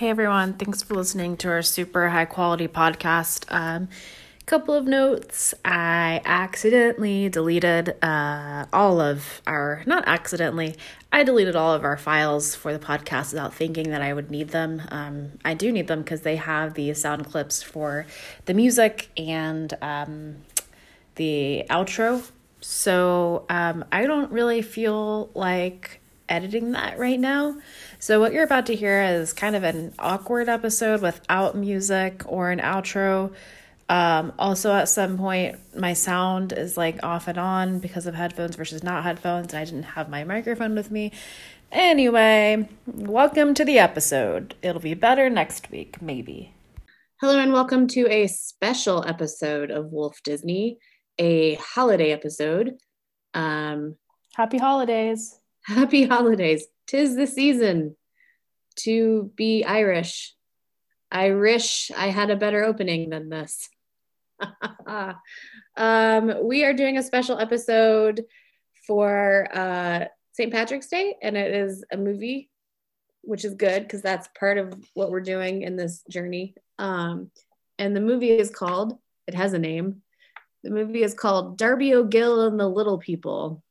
Hey everyone, thanks for listening to our super high quality podcast. Um, couple of notes. I accidentally deleted uh, all of our, not accidentally, I deleted all of our files for the podcast without thinking that I would need them. Um, I do need them because they have the sound clips for the music and um, the outro. So um, I don't really feel like editing that right now. So, what you're about to hear is kind of an awkward episode without music or an outro. Um, also, at some point, my sound is like off and on because of headphones versus not headphones, and I didn't have my microphone with me. Anyway, welcome to the episode. It'll be better next week, maybe. Hello, and welcome to a special episode of Wolf Disney, a holiday episode. Um, happy holidays. Happy holidays. Tis the season to be Irish. I wish I had a better opening than this. um, we are doing a special episode for uh, St. Patrick's Day, and it is a movie, which is good because that's part of what we're doing in this journey. Um, and the movie is called, it has a name. The movie is called Darby O'Gill and the Little People.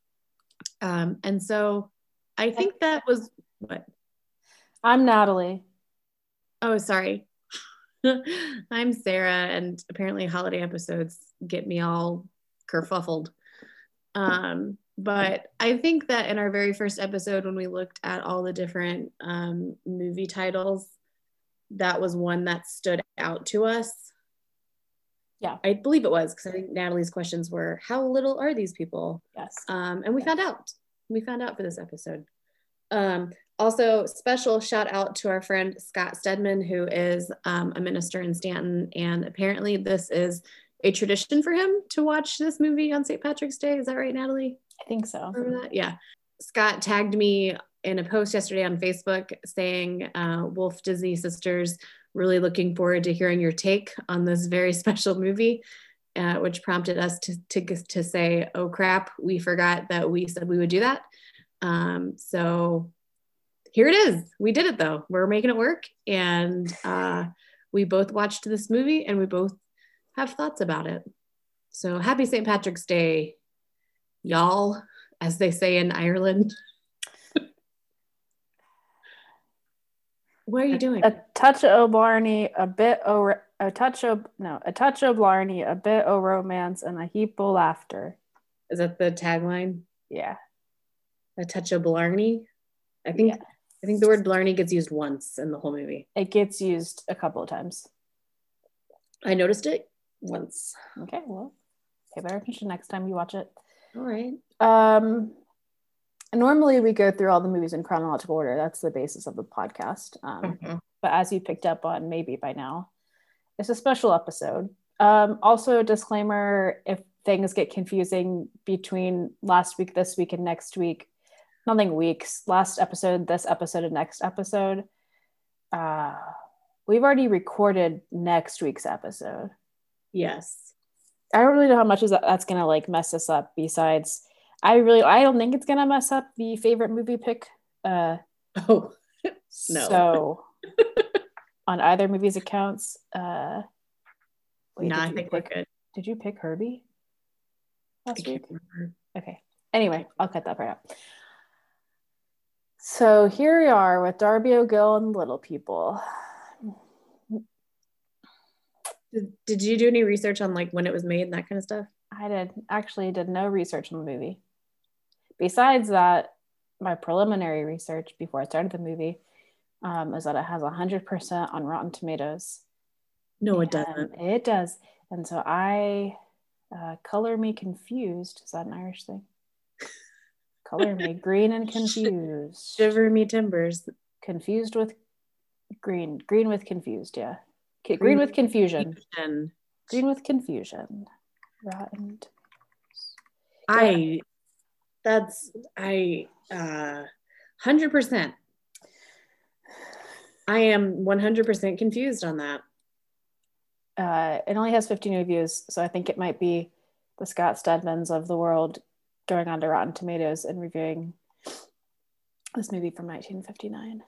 Um, and so I think that was what? I'm Natalie. Oh, sorry. I'm Sarah, and apparently holiday episodes get me all kerfuffled. Um, but I think that in our very first episode, when we looked at all the different um, movie titles, that was one that stood out to us. Yeah, I believe it was because I think Natalie's questions were, "How little are these people?" Yes, um, and we yes. found out. We found out for this episode. Um, also, special shout out to our friend Scott Stedman, who is um, a minister in Stanton. And apparently, this is a tradition for him to watch this movie on St. Patrick's Day. Is that right, Natalie? I think so. Remember that? Yeah. Scott tagged me in a post yesterday on Facebook saying, uh, Wolf Disney Sisters, really looking forward to hearing your take on this very special movie. Uh, which prompted us to, to, to say, oh crap, we forgot that we said we would do that. Um, so here it is. We did it though. We're making it work. And uh, we both watched this movie and we both have thoughts about it. So happy St. Patrick's Day, y'all, as they say in Ireland. what are you doing? A, touch of Blarney, a bit o a touch of no, a touch of Blarney, a bit of romance, and a heap of laughter. Is that the tagline? Yeah. A touch of Blarney. I think yeah. I think the word Blarney gets used once in the whole movie. It gets used a couple of times. I noticed it once. Okay, well, pay better attention next time you watch it. All right. Um, normally we go through all the movies in chronological order. That's the basis of the podcast. Um, mm-hmm. But as you picked up on, maybe by now, it's a special episode. Um, also, disclaimer: if things get confusing between last week, this week, and next week, nothing weeks last episode this episode and next episode. Uh we've already recorded next week's episode. Yes. I don't really know how much is that, that's gonna like mess us up besides i really i don't think it's gonna mess up the favorite movie pick uh oh no. so on either movie's accounts uh wait, no i think pick, we're good. did you pick herbie? Last week? okay. Anyway i'll cut that part out so here we are with Darby O'Gill and Little People. Did, did you do any research on like when it was made and that kind of stuff? I did actually did no research on the movie. Besides that, my preliminary research before I started the movie um, is that it has 100% on Rotten Tomatoes. No, it doesn't. It does. And so I, uh, color me confused. Is that an Irish thing? Color me green and confused. Shiver me timbers. Confused with green. Green with confused, yeah. Green, green with confusion. confusion. Green with confusion. Rotten. I that's I uh 100%. I am 100% confused on that. Uh, it only has 15 reviews, so I think it might be the Scott Stedmans of the world going on to Rotten Tomatoes and reviewing this movie from 1959.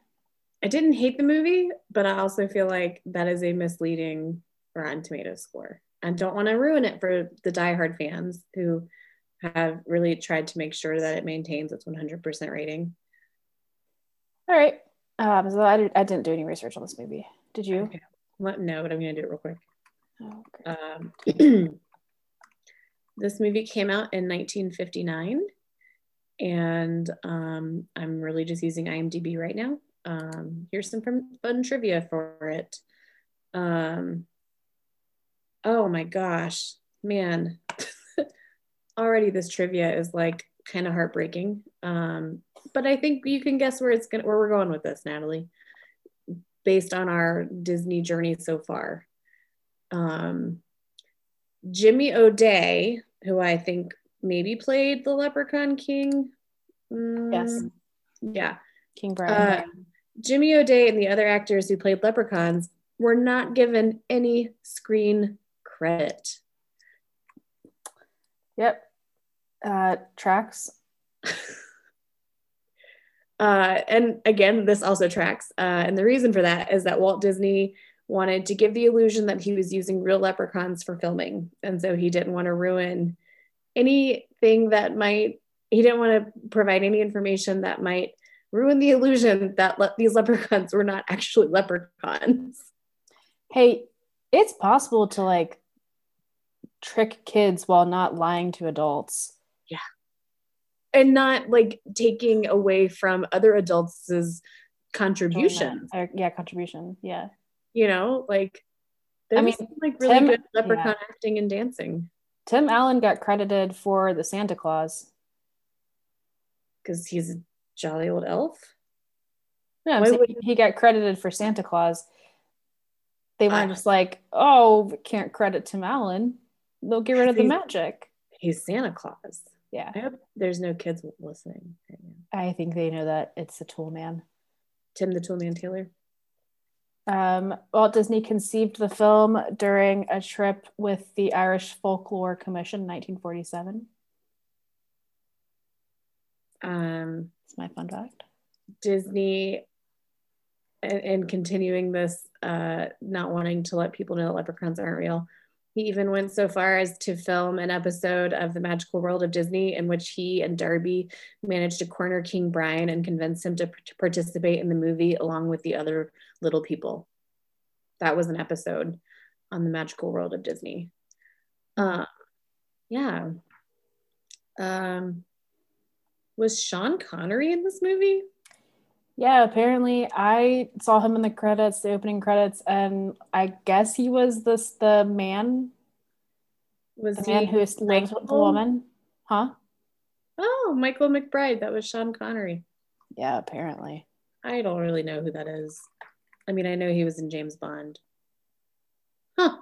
I didn't hate the movie, but I also feel like that is a misleading Rotten Tomatoes score. I don't want to ruin it for the diehard fans who have really tried to make sure that it maintains its 100% rating. All right. Um, so I, I didn't do any research on this movie. Did you? Okay. Well, no, but I'm going to do it real quick. Oh, okay. Um, this movie came out in 1959, and um, I'm really just using IMDb right now. Um, here's some fun trivia for it. Um, oh my gosh, man. Already this trivia is like kind of heartbreaking. Um, but I think you can guess where it's going where we're going with this, Natalie, based on our Disney journey so far. Um, Jimmy O'Day, who I think maybe played the Leprechaun King. Mm, yes. Yeah. King Brian. Uh, Jimmy O'Day and the other actors who played leprechauns were not given any screen credit. Yep. Uh, tracks. uh, and again, this also tracks. Uh, and the reason for that is that Walt Disney wanted to give the illusion that he was using real leprechauns for filming. And so he didn't want to ruin anything that might, he didn't want to provide any information that might ruin the illusion that le- these leprechauns were not actually leprechauns. Hey, it's possible to like trick kids while not lying to adults. Yeah. And not like taking away from other adults' contribution. Uh, yeah, contribution. Yeah. You know, like I mean, like really Tim, good leprechaun yeah. acting and dancing. Tim Allen got credited for the Santa Claus because he's a jolly old elf. No, would... he got credited for Santa Claus. They weren't uh, just like, oh, can't credit Tim Allen. They'll get rid of the magic. He's Santa Claus. Yeah. I hope there's no kids listening. I think they know that it's the Tool Man. Tim the Tool Man Taylor. Um, Walt Disney conceived the film during a trip with the Irish Folklore Commission in 1947. Um, it's my fun fact. Disney, and, and continuing this, uh, not wanting to let people know that leprechauns aren't real, he even went so far as to film an episode of The Magical World of Disney in which he and Darby managed to corner King Brian and convince him to, to participate in the movie along with the other little people. That was an episode on The Magical World of Disney. Uh, yeah. Um, was Sean Connery in this movie? Yeah, apparently I saw him in the credits, the opening credits, and I guess he was this the man. Was the man who lives with the woman? Huh? Oh, Michael McBride. That was Sean Connery. Yeah, apparently. I don't really know who that is. I mean, I know he was in James Bond. Huh.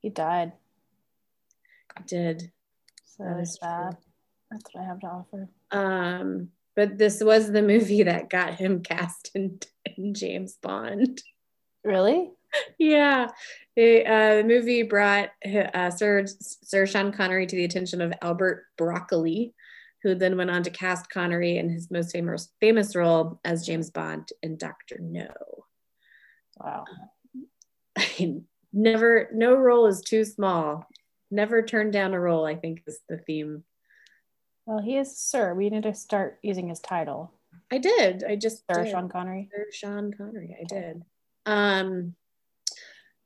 He died. He did. So that is sad. That's what I have to offer. Um, but this was the movie that got him cast in, in James Bond. Really? yeah. It, uh, the movie brought uh, Sir, Sir Sean Connery to the attention of Albert Broccoli, who then went on to cast Connery in his most famous famous role as James Bond in Doctor No. Wow. I never, no role is too small. Never turn down a role, I think is the theme well, he is Sir. We need to start using his title. I did. I just Sir did. Sean Connery. Sir Sean Connery. I did. Um,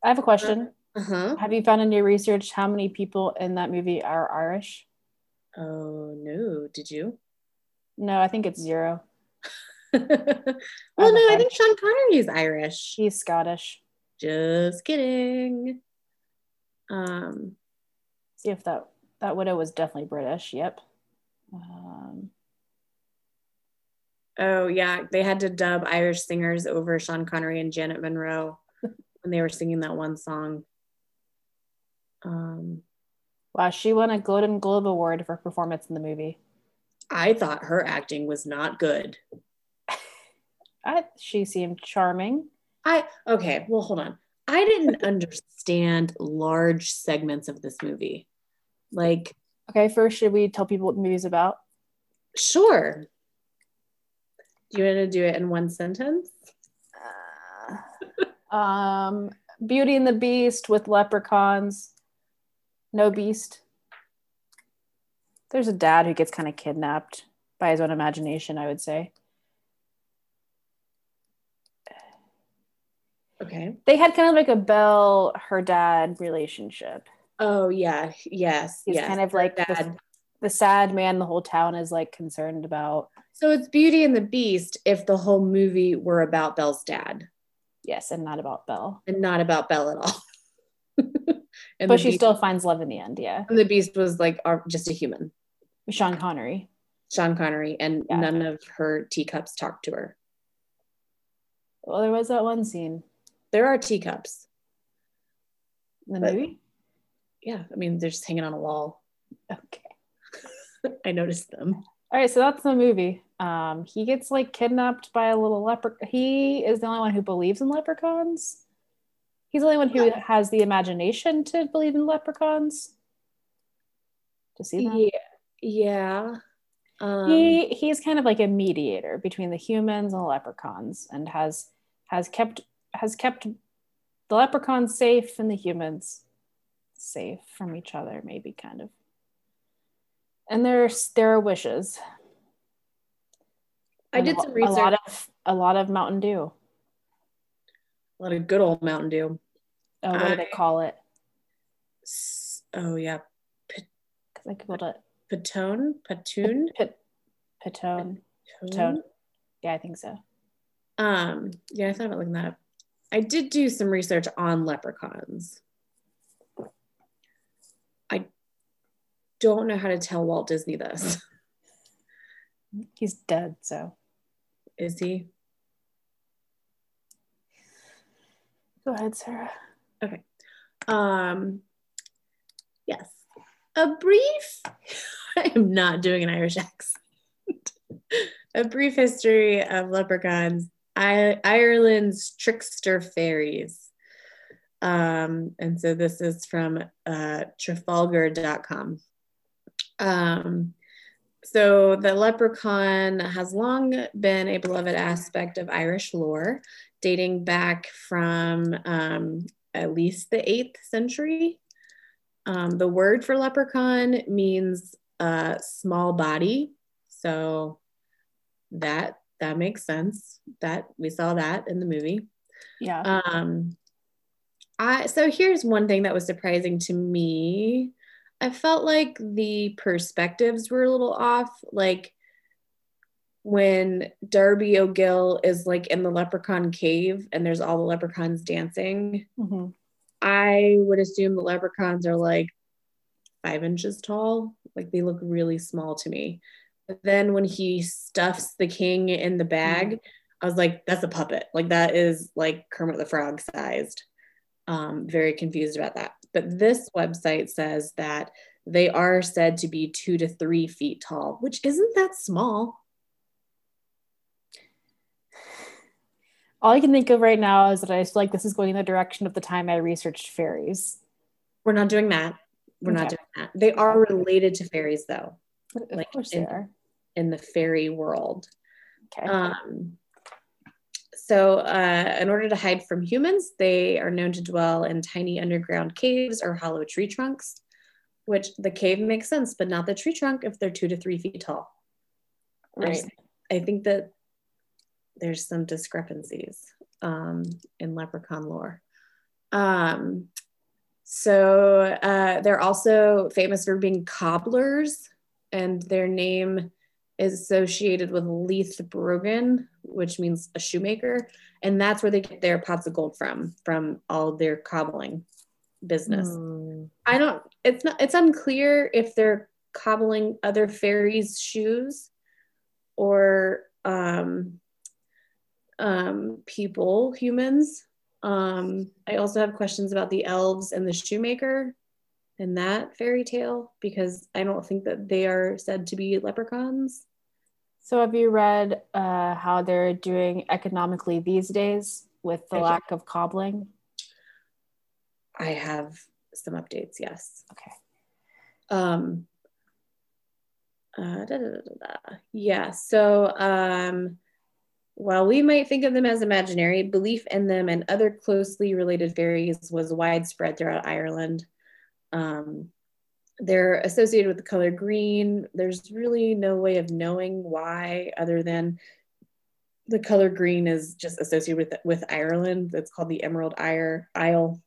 I have a question. Uh huh. Have you found in your research how many people in that movie are Irish? Oh no! Did you? No, I think it's zero. well, no, I think Sean Connery is Irish. He's Scottish. Just kidding. Um, see if that that widow was definitely British. Yep. Um, oh yeah, they had to dub Irish singers over Sean Connery and Janet Munro when they were singing that one song. Um, wow, she won a Golden Globe Award for performance in the movie. I thought her acting was not good. I, she seemed charming. I okay, well hold on. I didn't understand large segments of this movie. Like Okay, first, should we tell people what the movie's about? Sure. Do you want to do it in one sentence? Um, Beauty and the Beast with leprechauns. No beast. There's a dad who gets kind of kidnapped by his own imagination, I would say. Okay. They had kind of like a Belle, her dad relationship. Oh yeah, yes, He's yes. kind of like the, the sad man the whole town is like concerned about. So it's Beauty and the Beast if the whole movie were about Belle's dad Yes, and not about Belle. and not about Belle at all. and But she Beast- still finds love in the end, yeah. and the Beast was like our, just a human, Sean Connery. Sean Connery, and Yeah. none of her teacups talked to her. Well, there was that one scene There are teacups. in the But- movie. Yeah, I mean they're just hanging on a wall. Okay. I noticed them. All right, so that's the movie. Um, he gets like kidnapped by a little leprechaun. He is the only one who believes in leprechauns. He's the only one who has the imagination to believe in leprechauns. To see them. Yeah, yeah. Um, he he's kind of like a mediator between the humans and the leprechauns, and has has kept has kept the leprechauns safe and the humans safe from each other, maybe kind of. And there's there are wishes. I And did some research. A lot of a lot of Mountain Dew. a lot of good old Mountain Dew. Oh, what do they call it? Oh yeah, Because I googled it. Patone, Patoon, Pit, Pitone. Pitone. Yeah, I think so. Um, yeah, I thought about looking that up. I did do some research on leprechauns. I don't know how to tell Walt Disney this. He's dead, so Is he? go ahead, Sarah. Okay. Um, yes. A brief, I am not doing an Irish accent. A brief history of leprechauns, I, Ireland's trickster fairies. Um, and so this is from uh, Trafalgar.com. Um, so the leprechaun has long been a beloved aspect of Irish lore, dating back from um, at least the eighth century. Um, the word for leprechaun means uh, small body, so that that makes sense. That we saw that in the movie. Yeah. Um, I so here's one thing that was surprising to me. I felt like the perspectives were a little off. Like when Darby O'Gill is like in the leprechaun cave and there's all the leprechauns dancing, hmm I would assume the leprechauns are like five inches tall. Like they look really small to me. But then when he stuffs the king in the bag, I was like, that's a puppet. Like that is like Kermit the Frog sized. Um, very confused about that. But this website says that they are said to be two to three feet tall, which isn't that small. All I can think of right now is that I feel like this is going in the direction of the time I researched fairies. We're not doing that. We're not doing that. They are related to fairies though, Of Like, course they in- are. in the fairy world. Okay. Um, so, uh, in order to hide from humans, they are known to dwell in tiny underground caves or hollow tree trunks, which the cave makes sense, but not the tree trunk if they're two to three feet tall. Right. I think that there's some discrepancies um, in leprechaun lore. Um, so uh, they're also famous for being cobblers, and their name is associated with Leith Brogan, which means a shoemaker, and that's where they get their pots of gold from, from all their cobbling business. Hmm. I don't. It's not. It's unclear if they're cobbling other fairies' shoes or um, um, people, humans. Um, I also have questions about the elves and the shoemaker in that fairy tale because I don't think that they are said to be leprechauns. So have you read uh, how they're doing economically these days with the I- lack of cobbling? I have some updates. Yes. Okay. Um, uh, da, da, da, da, da. Yeah. So um, while we might think of them as imaginary, belief in them and other closely related fairies was widespread throughout Ireland. Um, they're associated with the color green. There's really no way of knowing why, other than the color green is just associated with with Ireland. It's called the Emerald Isle,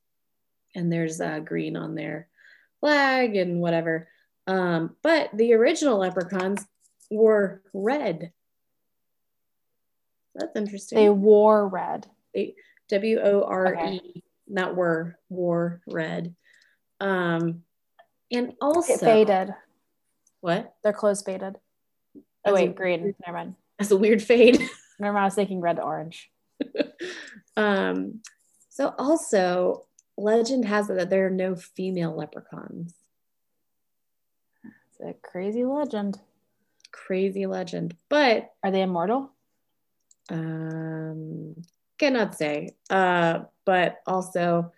and there's uh, green on their flag and whatever. Um, but the original leprechauns were red. That's interesting. They wore red. They W O R E, okay. not were wore red. Um, and also it faded. What? Their clothes faded. Oh wait, green. Never mind. That's a weird fade. Remember, I was thinking red to orange. um, so also legend has it that there are no female leprechauns. It's a crazy legend. Crazy legend. But are they immortal? Um, cannot say. Uh, but also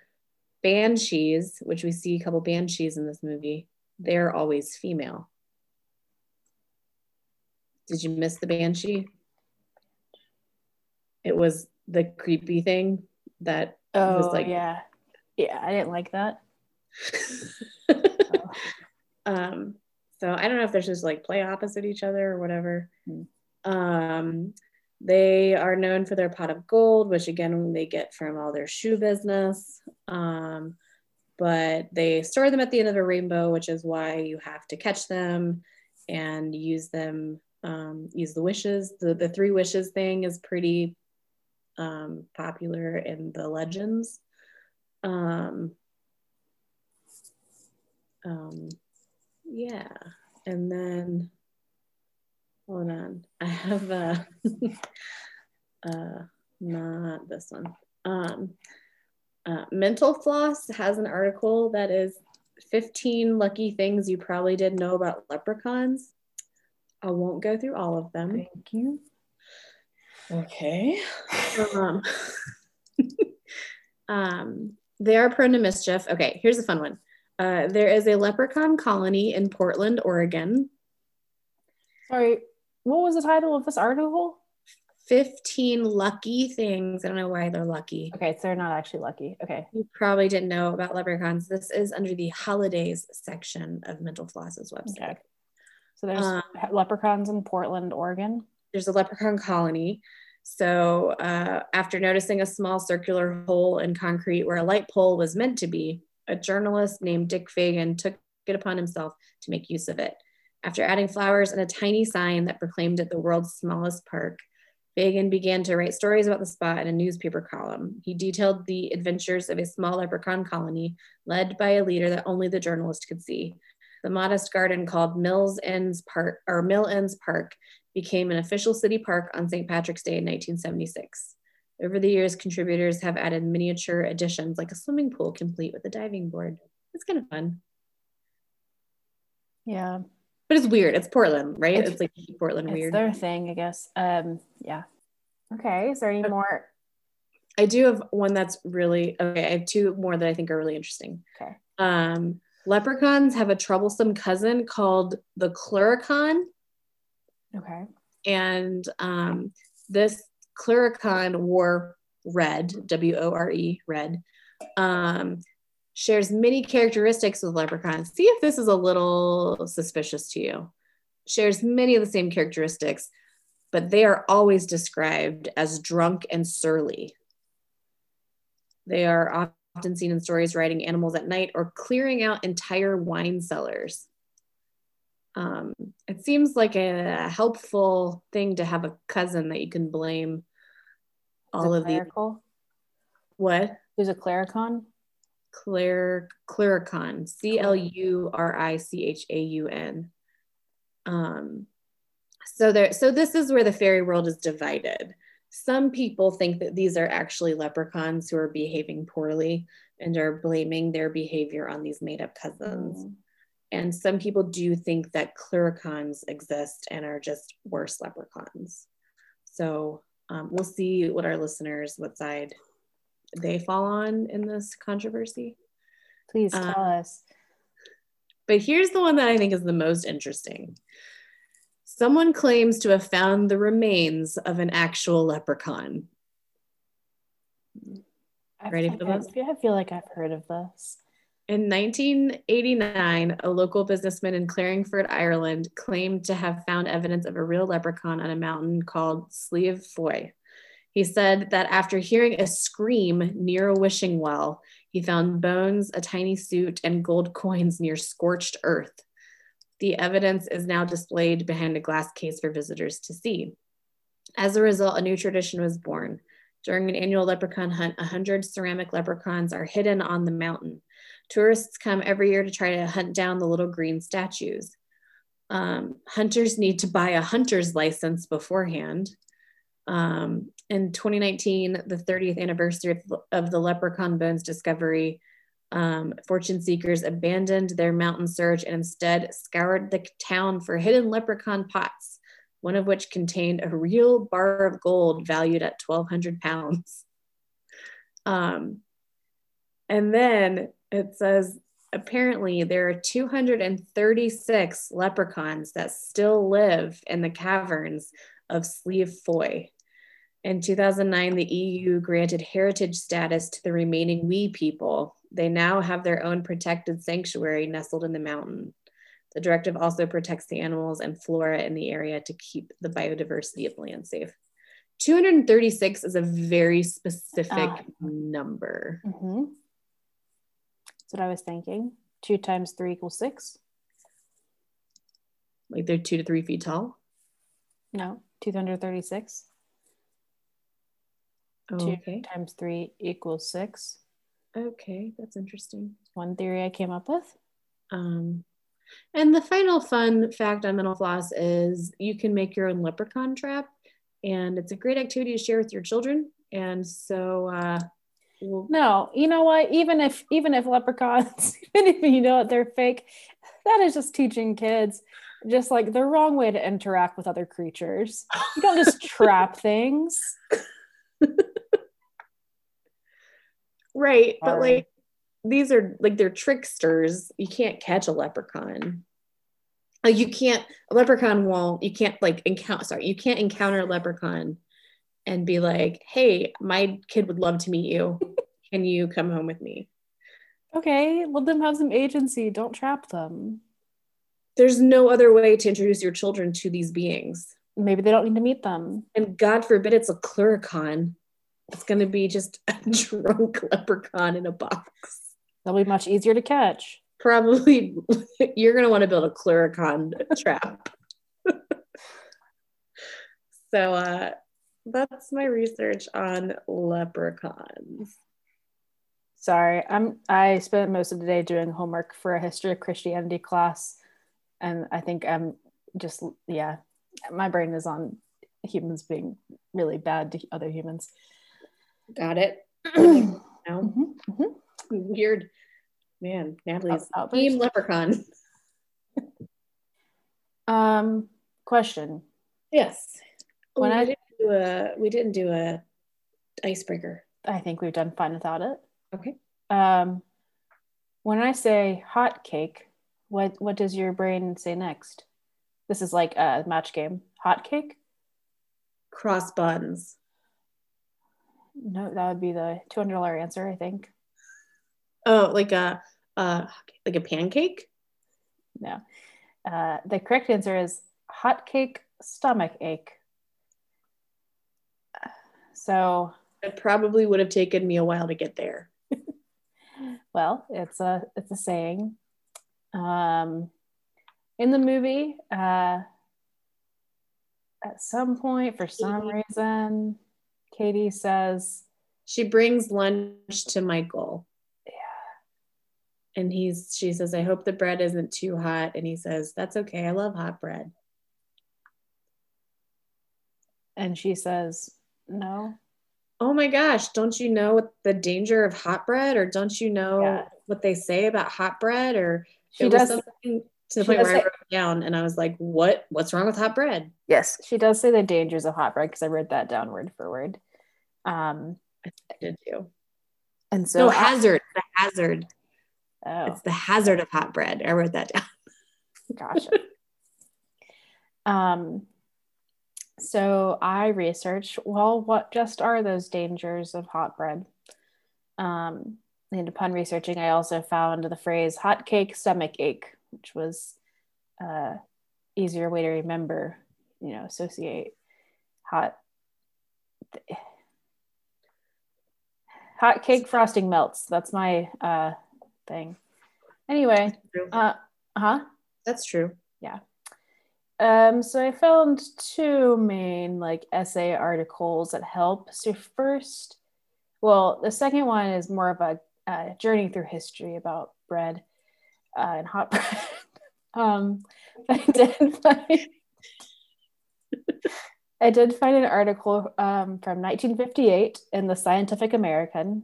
banshees, which we see a couple banshees in this movie, they're always female. Did you miss the banshee? It was the creepy thing that oh, was like yeah. Yeah, I didn't like that. oh. Um, so I don't know if they're just like play opposite each other or whatever. Mm. Um, they are known for their pot of gold, which again they get from all their shoe business. Um, but they store them at the end of a rainbow, which is why you have to catch them and use them. Um, use the wishes. The the three wishes thing is pretty um, popular in the legends. Um, um, yeah, and then hold on. I have a uh, not this one. Um, uh, Mental Floss has an article that is 15 lucky things you probably didn't know about leprechauns. I won't go through all of them. Thank you. Okay. um, um, they are prone to mischief. Okay, here's a fun one. Uh, there is a leprechaun colony in Portland, Oregon. Sorry, what was the title of this article? 15 lucky things. I don't know why they're lucky. Okay, so they're not actually lucky. Okay. You probably didn't know about leprechauns. This is under the holidays section of Mental Floss's website. Okay. So there's um, leprechauns in Portland, Oregon. There's a leprechaun colony. So uh, after noticing a small circular hole in concrete where a light pole was meant to be, a journalist named Dick Fagan took it upon himself to make use of it. After adding flowers and a tiny sign that proclaimed it the world's smallest park, Fagan began to write stories about the spot in a newspaper column. He detailed the adventures of a small leprechaun colony led by a leader that only the journalist could see. The modest garden called Mills Ends Park or Mill Ends Park became an official city park on St. Patrick's Day in 1976. Over the years, contributors have added miniature additions like a swimming pool complete with a diving board. It's kind of fun. Yeah. But it's weird. It's Portland, right? It's, it's like Portland it's weird. their thing, I guess. Um, yeah. Okay. Is there any more? I do have one that's really okay. I have two more that I think are really interesting. Okay. Um, leprechauns have a troublesome cousin called the Clurichaun. Okay. And um, this Clurichaun wore red, W O R E, red, um, shares many characteristics with leprechauns. See if this is a little suspicious to you. Shares many of the same characteristics, but they are always described as drunk and surly. They are often seen in stories riding animals at night or clearing out entire wine cellars. Um, it seems like a helpful thing to have a cousin that you can blame all of the what who's a clurichaun Claire Clurichaun, C L U R I C H A U N. Um, so there, so this is where the fairy world is divided. Some people think that these are actually leprechauns who are behaving poorly and are blaming their behavior on these made-up cousins. Mm. And some people do think that clurichauns exist and are just worse leprechauns. So um, we'll see what our listeners, what side they fall on in this controversy. Please tell uh, us. But here's the one that I think is the most interesting. Someone claims to have found the remains of an actual leprechaun. I Ready for this? I feel- I feel like I've heard of this. In 1989, a local businessman in Carlingford, Ireland, claimed to have found evidence of a real leprechaun on a mountain called Slieve Foy. He said that after hearing a scream near a wishing well, he found bones, a tiny suit, and gold coins near scorched earth. The evidence is now displayed behind a glass case for visitors to see. As a result, a new tradition was born. During an annual leprechaun hunt, 100 ceramic leprechauns are hidden on the mountain. Tourists come every year to try to hunt down the little green statues. Um, hunters need to buy a hunter's license beforehand. Um, in 2019, the 30th anniversary of, of the leprechaun bones discovery, um, fortune seekers abandoned their mountain search and instead scoured the town for hidden leprechaun pots, one of which contained a real bar of gold valued at 1,200 pounds. Um, and then it says apparently there are 236 leprechauns that still live in the caverns of Slieve Foy. In 2009, the EU granted heritage status to the remaining Wee people. They now have their own protected sanctuary nestled in the mountain. The directive also protects the animals and flora in the area to keep the biodiversity of the land safe. 236 is a very specific Ah. number. Mm-hmm. That's what I was thinking. Two times three equals six. Like they're two to three feet tall. No, 236. Oh, Two okay. times three equals six. Okay, that's interesting. One theory I came up with. Um, and the final fun fact on mental floss is you can make your own leprechaun trap, and it's a great activity to share with your children. And so, uh, we'll, No, you know what? Even if even if leprechauns, even if you know that they're fake, that is just teaching kids just like the wrong way to interact with other creatures. You don't just trap things. Right, but like these are like they're tricksters. You can't catch a leprechaun. Like you can't a leprechaun won't. You can't like encounter. Sorry, you can't encounter a leprechaun and be like, "Hey, my kid would love to meet you. Can you come home with me?" Okay, let them have some agency. Don't trap them. There's no other way to introduce your children to these beings. Maybe they don't need to meet them. And God forbid it's a clurichaun. It's going to be just a drunk leprechaun in a box. That'll be much easier to catch. Probably you're going to want to build a clurichaun trap. so uh, that's my research on leprechauns. Sorry, I'm I spent most of the day doing homework for a history of Christianity class, and I think I'm just yeah, my brain is on humans being really bad to other humans. Got it? No? mhm. Weird. Man, Natalie's Out- team leprechaun. Um, question: Yes. When we I- didn't do a we didn't do a icebreaker. I think we've done fine without it. Okay. Um, when I say hot cake, what what does your brain say next? This is like a match game. Hot cake? Cross buns. No, that would be the two hundred dollar answer. I think. Oh, like a uh like a pancake? No. Uh, the correct answer is hot cake stomach ache. So, It probably would have taken me a while to get there. well, it's a it's a saying. Um, in the movie, uh, at some point, for some reason, Katie says, She brings lunch to Michael. "Yeah, And he's she says, I hope the bread isn't too hot. And he says, That's okay. I love hot bread. and she says, no. Oh my gosh, don't you know what the danger of hot bread? Or don't you know Yeah. what they say about hot bread? Or She does. something to the point where I wrote it down and I was like, What? What's wrong with hot bread? Yes, she does say the dangers of hot bread because I wrote that down word for word. Um, I did too. and so no I- hazard. The hazard. oh, It's the hazard of hot bread. I wrote that down. Gotcha. Um, so I researched, well, what just are those dangers of hot bread? Um, and upon researching, I also found the phrase hot cake stomach ache, which was uh, easier way to remember, you know, associate hot hot cake frosting melts. That's my uh thing. Anyway, uh huh. That's true. Yeah. Um, so I found two main like essay articles that help. So first, well, the second one is more of a, a journey through history about bread uh, and hot bread. um, I did find I did find an article um, from 1958 in the Scientific American.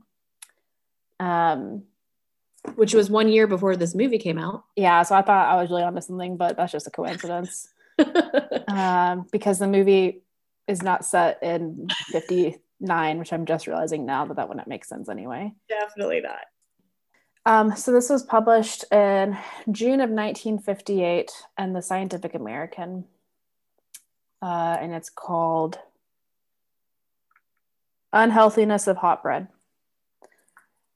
Um, which was one year before this movie came out. Yeah, so I thought I was really onto something, but that's just a coincidence. um, because the movie is not set in 59, which I'm just realizing now that that wouldn't make sense anyway. Definitely not. Um, so this was published in June of 1958 in the Scientific American, uh, and it's called "Unhealthiness of Hot Bread."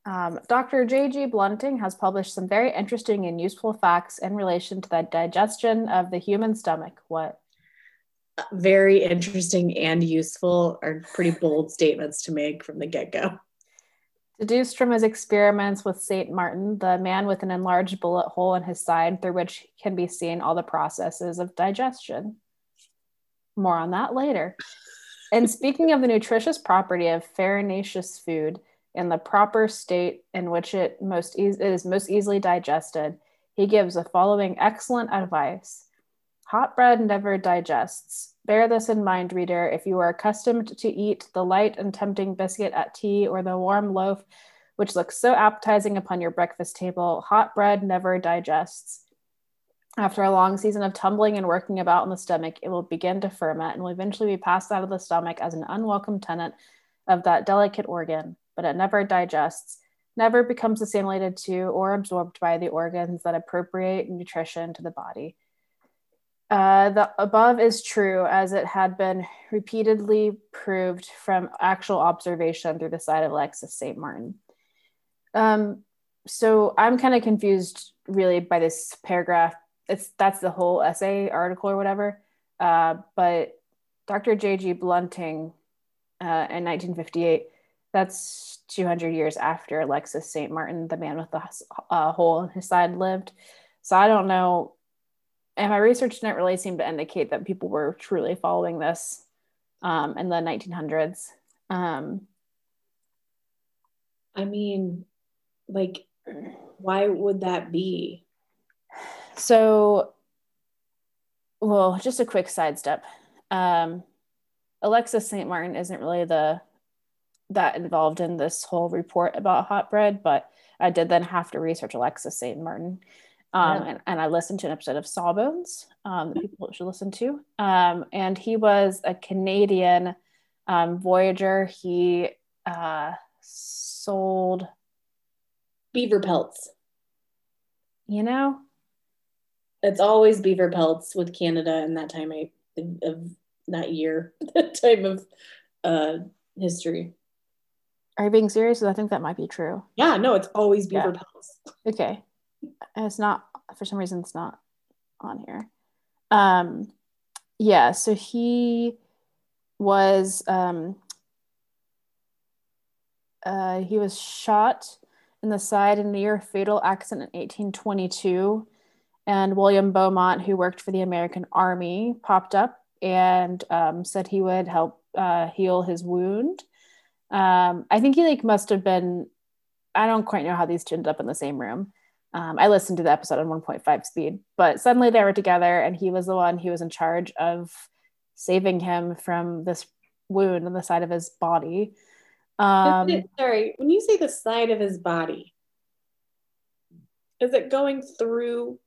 Um, Dr. J.G. Blunting has published some very interesting and useful facts in relation to the digestion of the human stomach. What? Very interesting and useful are pretty bold statements to make from the get go. Deduced from his experiments with St. Martin, the man with an enlarged bullet hole in his side through which can be seen all the processes of digestion. More on that later. And speaking of the nutritious property of farinaceous food, in the proper state in which it most e- it is most easily digested, he gives the following excellent advice. Hot bread never digests. Bear this in mind, reader, if you are accustomed to eat the light and tempting biscuit at tea or the warm loaf which looks so appetizing upon your breakfast table, hot bread never digests. After a long season of tumbling and working about in the stomach, it will begin to ferment and will eventually be passed out of the stomach as an unwelcome tenant of that delicate organ but it never digests, never becomes assimilated to or absorbed by the organs that appropriate nutrition to the body. Uh, the above is true as it had been repeatedly proved from actual observation through the side of Alexis St. Martin. Um, so I'm kind of confused really by this paragraph. It's that's the whole essay article or whatever. Uh, but Dr. J.G. Blunting uh, in 1958 that's 200 years after Alexis St. Martin, the man with the uh, hole in his side, lived. So I don't know. And my research didn't really seem to indicate that people were truly following this um, in the 1900s. Um, I mean, like, why would that be? So, well, just a quick sidestep. Um, Alexis St. Martin isn't really the that involved in this whole report about hot bread, but I did then have to research Alexis St. Martin. Um, yeah. and, and, I listened to an episode of Sawbones um, that people should listen to. Um, and he was a Canadian um, voyager. He uh, sold beaver pelts. You know, it's always beaver pelts with Canada in that time of, of that year, that time of uh, history. Are you being serious? I think that might be true. Yeah, no, it's always beaver yeah. pelts. Okay. It's not for some reason it's not on here. Um yeah, so he was um uh he was shot in the side in a near fatal accident in 1822 and William Beaumont who worked for the American Army popped up and um, said he would help uh, heal his wound um, I think he like must have been. I don't quite know how these two ended up in the same room. Um, I listened to the episode on 1.5 speed, but suddenly they were together, and he was the one who was in charge of saving him from this wound on the side of his body. Um, it, sorry, when you say the side of his body, is it going through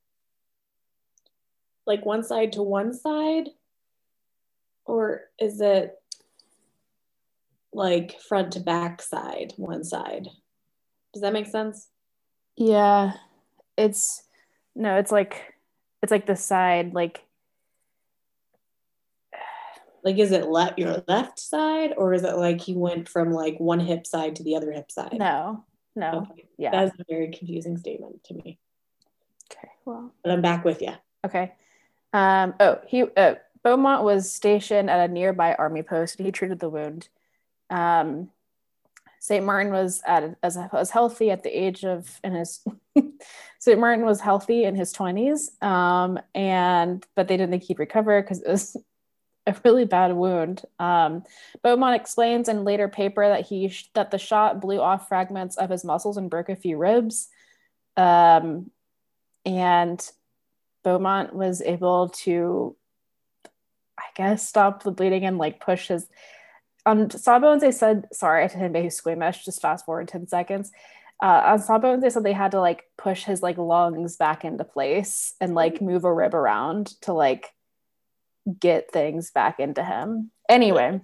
like one side to one side, or is it like front to back side, one side. Does that make sense? Yeah. It's no, it's like it's like the side like Like, is it left your left side, or is it like he went from like one hip side to the other hip side? No, no. Okay. Yeah. That's a very confusing statement to me. Okay. Well. But I'm back with you. Okay. Um. Oh, he. Uh, Beaumont was stationed at a nearby army post, and he treated the wound. Um. St. Martin was at as was healthy at the age of in his St. Martin was healthy in his 20s. Um, and but they didn't think he'd recover because it was a really bad wound. Um, Beaumont explains in later paper that he that the shot blew off fragments of his muscles and broke a few ribs. Um, and Beaumont was able to, I guess, stop the bleeding and like push his. On Sawbones, they said, sorry, I didn't make you squeamish. Just fast forward 10 seconds. Uh, on Sawbones, they said they had to like push his like lungs back into place and like move a rib around to like get things back into him. Anyway,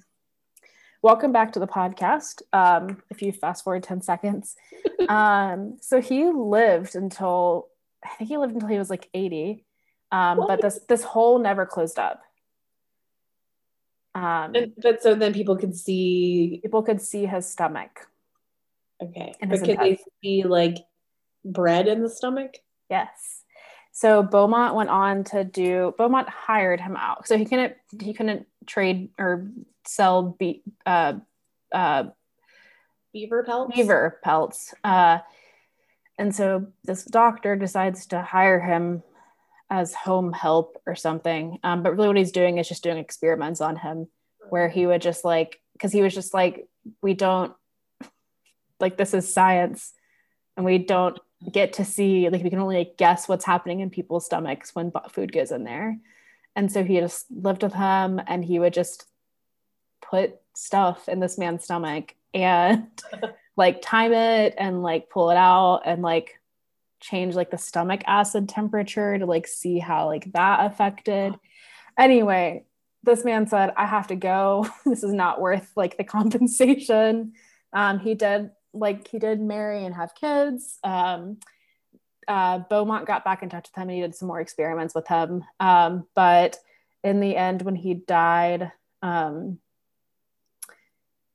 welcome back to the podcast. Um, if you fast forward 10 seconds. Um, so he lived until I think he lived until he was like 80. Um, but this this hole never closed up. Um, And, but so then people could see. people could see his stomach. Okay. And but could they see like bread in the stomach? Yes. So Beaumont went on to do. Beaumont hired him out, so he couldn't he couldn't trade or sell be, uh, uh, Beaver pelts? beaver pelts. Uh, and so this doctor decides to hire him as home help or something. Um, but really, what he's doing is just doing experiments on him, where he would just like, because he was just like, we don't like this is science, and we don't get to see like we can only like, guess what's happening in people's stomachs when food goes in there. And so he just lived with him, and he would just put stuff in this man's stomach and like time it and like pull it out and like change like the stomach acid temperature to like see how like that affected. Anyway, this man said, I have to go. this is not worth like the compensation. Um, he did like he did marry and have kids. Um, uh, Beaumont got back in touch with him and he did some more experiments with him. Um, but in the end, when he died, um,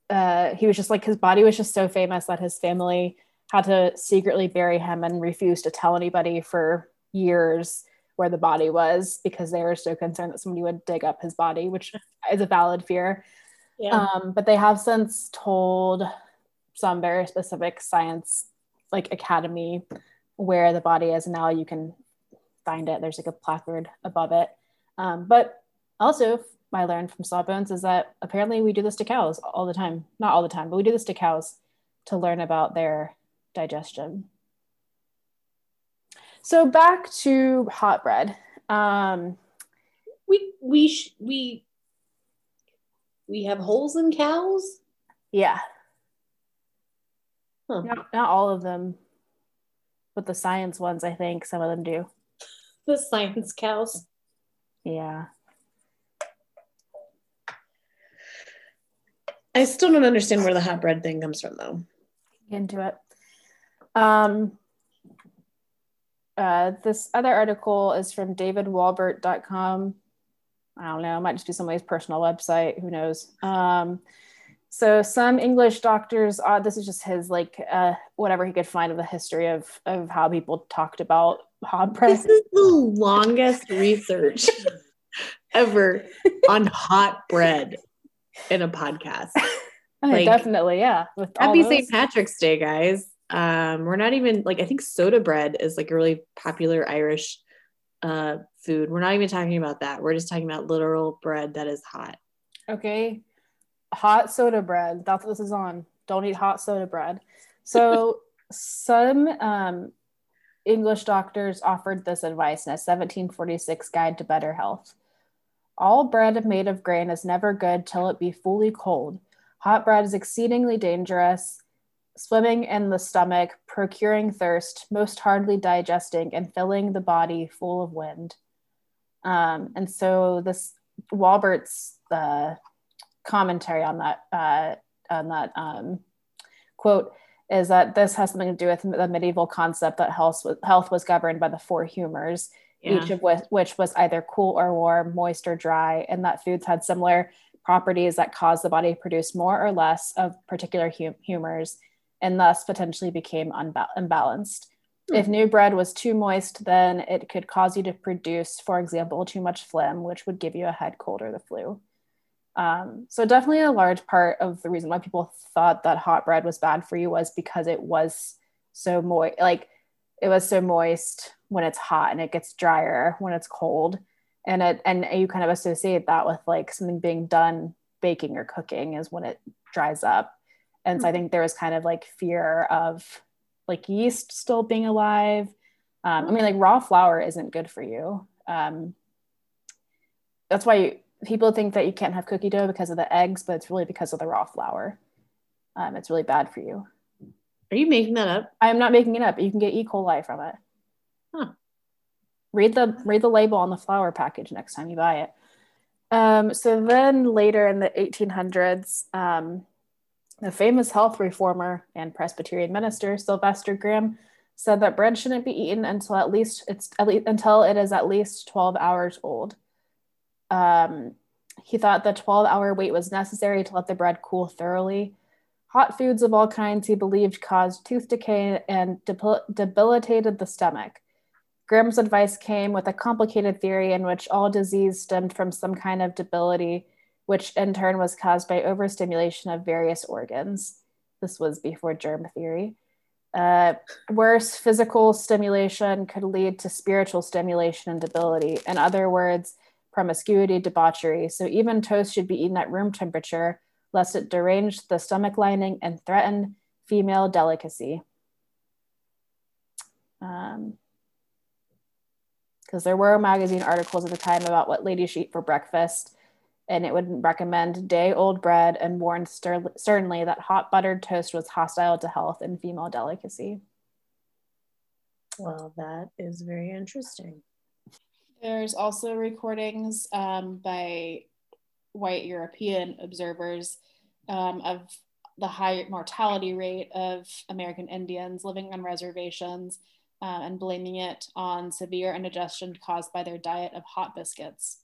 uh, he was just like his body was just so famous that his family had to secretly bury him and refused to tell anybody for years where the body was because they were so concerned that somebody would dig up his body, which is a valid fear. Yeah. Um, but they have since told some very specific science, like academy, where the body is. Now you can find it. There's like a placard above it. Um, but also, I learned from Sawbones is that apparently we do this to cows all the time. Not all the time, but we do this to cows to learn about their digestion. So back to hot bread. Um, we we sh- we we have holes in cows. yeah, Huh. not, not all of them, but the science ones, I think some of them do. The science cows. Yeah. I still don't understand where the hot bread thing comes from, though. into it. Um, uh, this other article is from davidwalbert.com. I don't know, it might just be somebody's personal website. Who knows? Um, so some English doctors, uh, this is just his like uh, whatever he could find of the history of of how people talked about hot bread. This is the longest research ever on hot bread in a podcast. like- Definitely, yeah. With Happy. St. Patrick's Day, guys. Um, we're not even like I think soda bread is like a really popular Irish uh food. We're not even talking about that. We're just talking about literal bread that is hot. Okay. Hot soda bread. That's what this is on. Don't eat hot soda bread. So some um, English doctors offered this advice in a 1746 guide to better health. All bread made of grain is never good till it be fully cold. Hot bread is exceedingly dangerous, swimming in the stomach, procuring thirst, most hardly digesting, and filling the body full of wind. Um, and so this Walbert's uh, commentary on that uh, on that um, quote is that this has something to do with the medieval concept that health was, health was governed by the four humors, Yeah. each of which, which was either cool or warm, moist or dry, and that foods had similar properties that cause the body to produce more or less of particular hum- humors and thus potentially became unba- unbalanced. Mm. If new bread was too moist, then it could cause you to produce, for example, too much phlegm, which would give you a head cold or the flu. Um, so definitely a large part of the reason why people thought that hot bread was bad for you was because it was so moist, like it was so moist when it's hot and it gets drier when it's cold. And it and you kind of associate that with like something being done baking or cooking is when it dries up. And so I mm-hmm. think there was kind of like fear of like yeast still being alive. Um, I mean, like raw flour isn't good for you. Um, that's why people think that you can't have cookie dough because of the eggs, but it's really because of the raw flour. Um, it's really bad for you. Are you making that up? I'm not making it up. You can get E. coli from it. Huh. Read the read the label on the flour package next time you buy it. Um, so then later in the 1800s, um, the famous health reformer and Presbyterian minister Sylvester Graham said that bread shouldn't be eaten until at least it's at least until it is at least 12 hours old. Um, he thought the 12 hour wait was necessary to let the bread cool thoroughly. Hot foods of all kinds, he believed, caused tooth decay and debil- debilitated the stomach. Graham's advice came with a complicated theory in which all disease stemmed from some kind of debility, which in turn was caused by overstimulation of various organs. This was before germ theory. Uh, worse, physical stimulation could lead to spiritual stimulation and debility. In other words, promiscuity, debauchery. So even toast should be eaten at room temperature, lest it derange the stomach lining and threaten female delicacy. Um, because there were magazine articles at the time about what ladies eat for breakfast, and it would recommend day old bread and warned ster- sternly that hot buttered toast was hostile to health and female delicacy. Well, that is very interesting. There's also recordings um, by white European observers um, of the high mortality rate of American Indians living on reservations uh, and blaming it on severe indigestion caused by their diet of hot biscuits.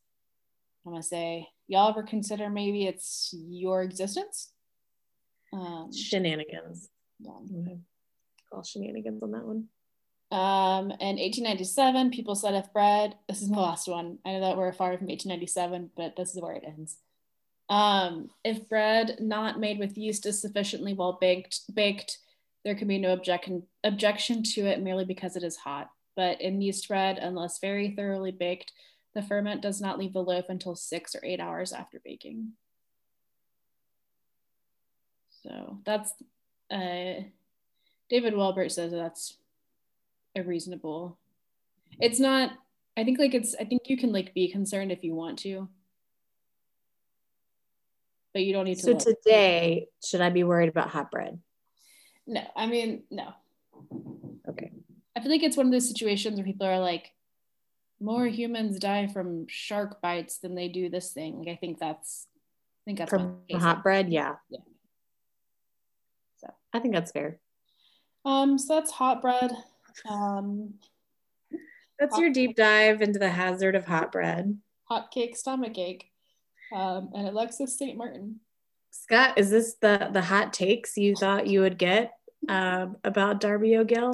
I'm gonna say, y'all ever consider maybe it's your existence? Um, shenanigans. Yeah. Mm-hmm. Call shenanigans on that one. Um, in 1897, people said if bread, this is my last one. I know that we're far from 1897, but this is where it ends. Um, if bread not made with yeast is sufficiently well baked, baked, there can be no objection objection to it merely because it is hot. But in yeast bread, unless very thoroughly baked, the ferment does not leave the loaf until six or eight hours after baking. So that's uh, David Walbert says that's a reasonable it's not i think like it's i think you can like be concerned if you want to. But you don't need to so today should i be worried about hot bread? No i mean no. Okay. I feel like it's one of those situations where people are like more humans die from shark bites than they do this thing like i think that's i think that's from hot bread yeah yeah so i think that's fair um so that's hot bread um, That's your deep dive into the hazard of hot bread. Hot cake, stomach ache, um, and Alexis St. Martin. Scott, is this the the hot takes you thought you would get uh, about Darby O'Gill?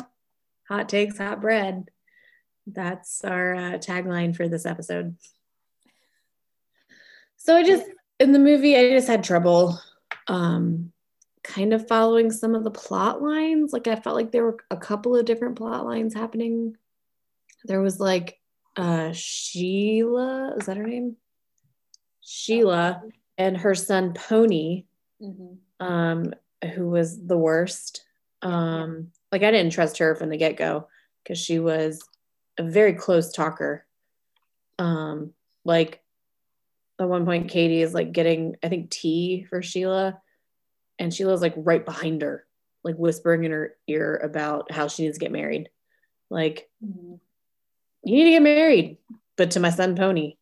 Hot takes, hot bread. That's our uh, tagline for this episode. So I just in the movie, I just had trouble um, kind of following some of the plot lines. Like I felt like there were a couple of different plot lines happening. There was like uh Sheila, is that her name? Sheila and her son Pony, mm-hmm. um, who was the worst. Um, like I didn't trust her from the get-go because she was a very close talker. Um, like at one point Katie is like getting, I think, tea for Sheila and Sheila's like right behind her, like whispering in her ear about how she needs to get married. Like, mm-hmm. you need to get married, but to my son Pony.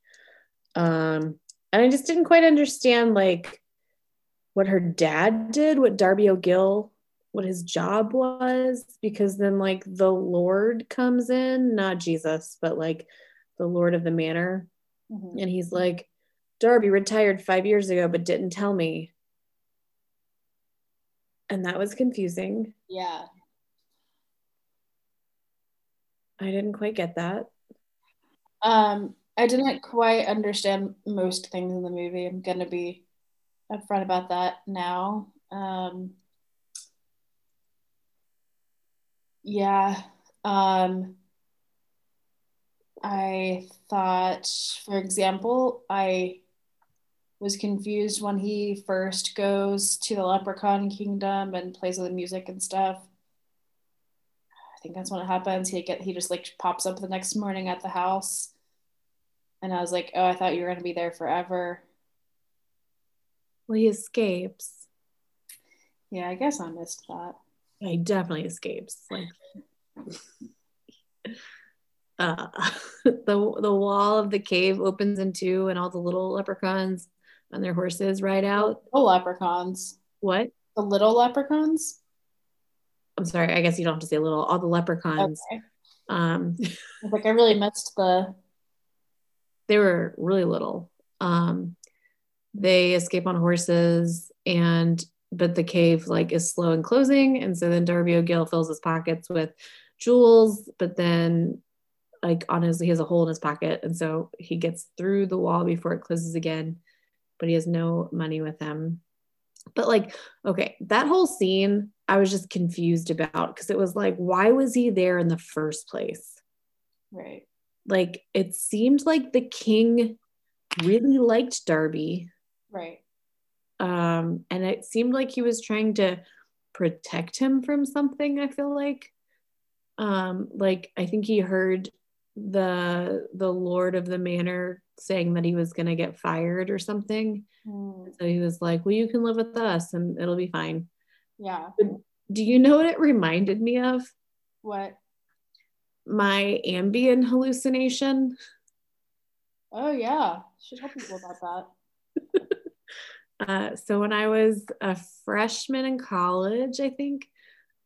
Um, and I just didn't quite understand like what her dad did, what Darby O'Gill, what his job was, because then like the Lord comes in, not Jesus, but like the Lord of the manor. Mm-hmm. And he's like, Darby retired five years ago but didn't tell me. And that was confusing. Yeah. I didn't quite get that. Um, I didn't quite understand most things in the movie. I'm gonna be upfront about that now. Um, yeah. Um, I thought, for example, I was confused when he first goes to the Leprechaun Kingdom and plays with the music and stuff. I think that's when it happens. He get he just like pops up the next morning at the house, and I was like, "Oh, I thought you were gonna be there forever." Well, he escapes. Yeah, I guess I missed that. Yeah, he definitely escapes. Like uh, the the wall of the cave opens in two, and all the little leprechauns on their horses ride out. The leprechauns. What? The little leprechauns. I'm sorry. I guess you don't have to say little. All the leprechauns. Okay. Um, I like I really missed the. They were really little. Um, they escape on horses, and but the cave like is slow and closing, and so then Darby O'Gill fills his pockets with jewels, but then like on his he has a hole in his pocket and so he gets through the wall before it closes again but he has no money with him. But like okay that whole scene i was just confused about because it was like why was he there in the first place? Right. Like it seemed like the king really liked darby. Right um and it seemed like he was trying to protect him from something i feel like. Um like i think he heard the the lord of the manor saying that he was going to get fired or something. Mm. so he was like well you can live with us and it'll be fine. Yeah. But do you know what it reminded me of? What? My ambien hallucination. Oh yeah. Should tell people about that uh, so when i was a freshman in college i think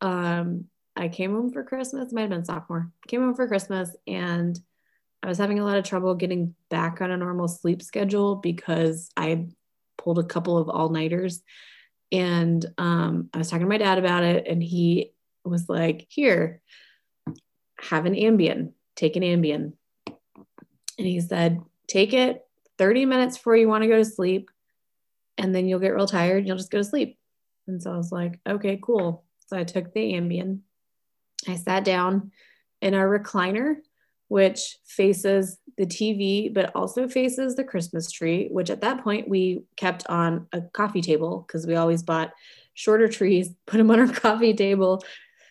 um, I came home for Christmas, might have been sophomore, came home for Christmas and I was having a lot of trouble getting back on a normal sleep schedule because I pulled a couple of all nighters. And um, I was talking to my dad about it, and he was like, Here, have an Ambien, take an Ambien. And he said, Take it 30 minutes before you want to go to sleep, and then you'll get real tired and you'll just go to sleep. And so I was like, Okay, cool. So I took the Ambien I sat down in our recliner, which faces the TV, but also faces the Christmas tree, which at that point we kept on a coffee table because we always bought shorter trees, put them on our coffee table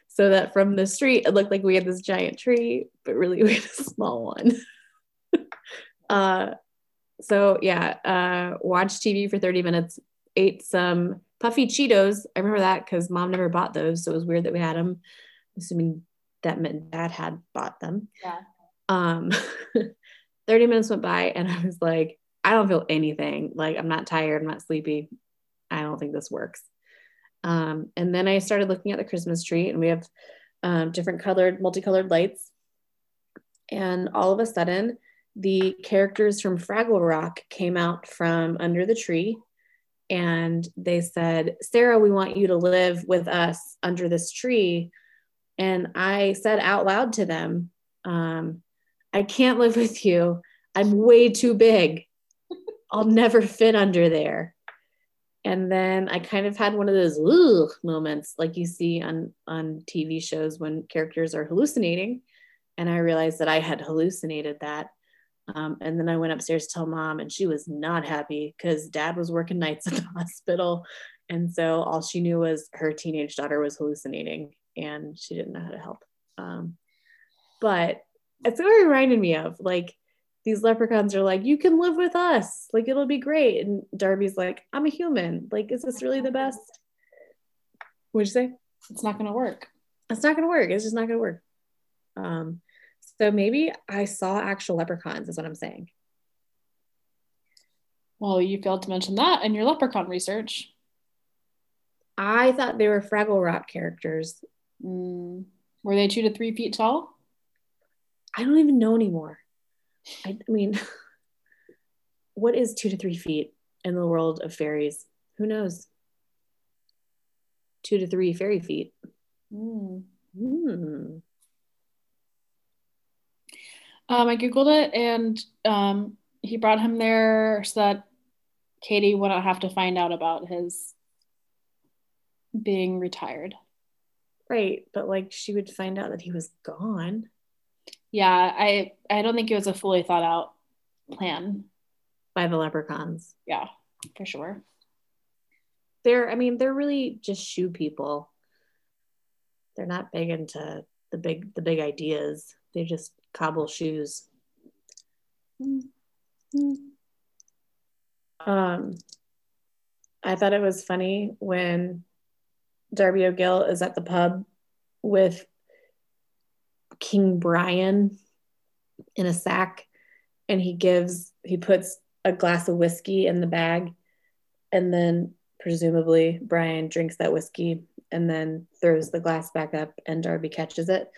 so that from the street it looked like we had this giant tree, but really we had a small one. uh, so yeah, uh, watched TV for 30 minutes, ate some puffy Cheetos. I remember that because mom never bought those. So it was weird that we had them I assuming that meant dad had bought them. Yeah. Um, 30 minutes went by and I was like, I don't feel anything. Like I'm not tired, I'm not sleepy. I don't think this works. Um, and then I started looking at the Christmas tree and we have um, different colored, multicolored lights. And all of a sudden, the characters from Fraggle Rock came out from under the tree and they said, Sarah, we want you to live with us under this tree and I said out loud to them, um, I can't live with you. I'm way too big. I'll never fit under there. And then I kind of had one of those Ugh, moments like you see on, on TV shows when characters are hallucinating. And I realized that I had hallucinated that. Um, and then I went upstairs to tell mom, and she was not happy because dad was working nights at the hospital. And so all she knew was her teenage daughter was hallucinating and she didn't know how to help. Um, but it's what it reminded me of. Like these leprechauns are like, you can live with us. Like it'll be great. And Darby's like, I'm a human. Like, is this really the best? What'd you say? It's not gonna work. It's not gonna work. It's just not gonna work. Um, so maybe I saw actual leprechauns, is what I'm saying. Well, you failed to mention that in your leprechaun research. I thought they were Fraggle Rock characters Mm. Were they two to three feet tall? I don't even know anymore. I, I mean, what is two to three feet in the world of fairies? Who knows? Two to three fairy feet. Mm. Hmm. Um, I googled it, and um, he brought him there so that Katie wouldn't have to find out about his being retired. Right, but like she would find out that he was gone. Yeah, I I don't think it was a fully thought out plan. by the leprechauns. Yeah, for sure. They're, I mean, they're really just shoe people. They're not big into the big, the big ideas. They just cobble shoes. Um, I thought it was funny when Darby O'Gill is at the pub with King Brian in a sack, and he gives he puts a glass of whiskey in the bag, and then presumably Brian drinks that whiskey and then throws the glass back up, and Darby catches it.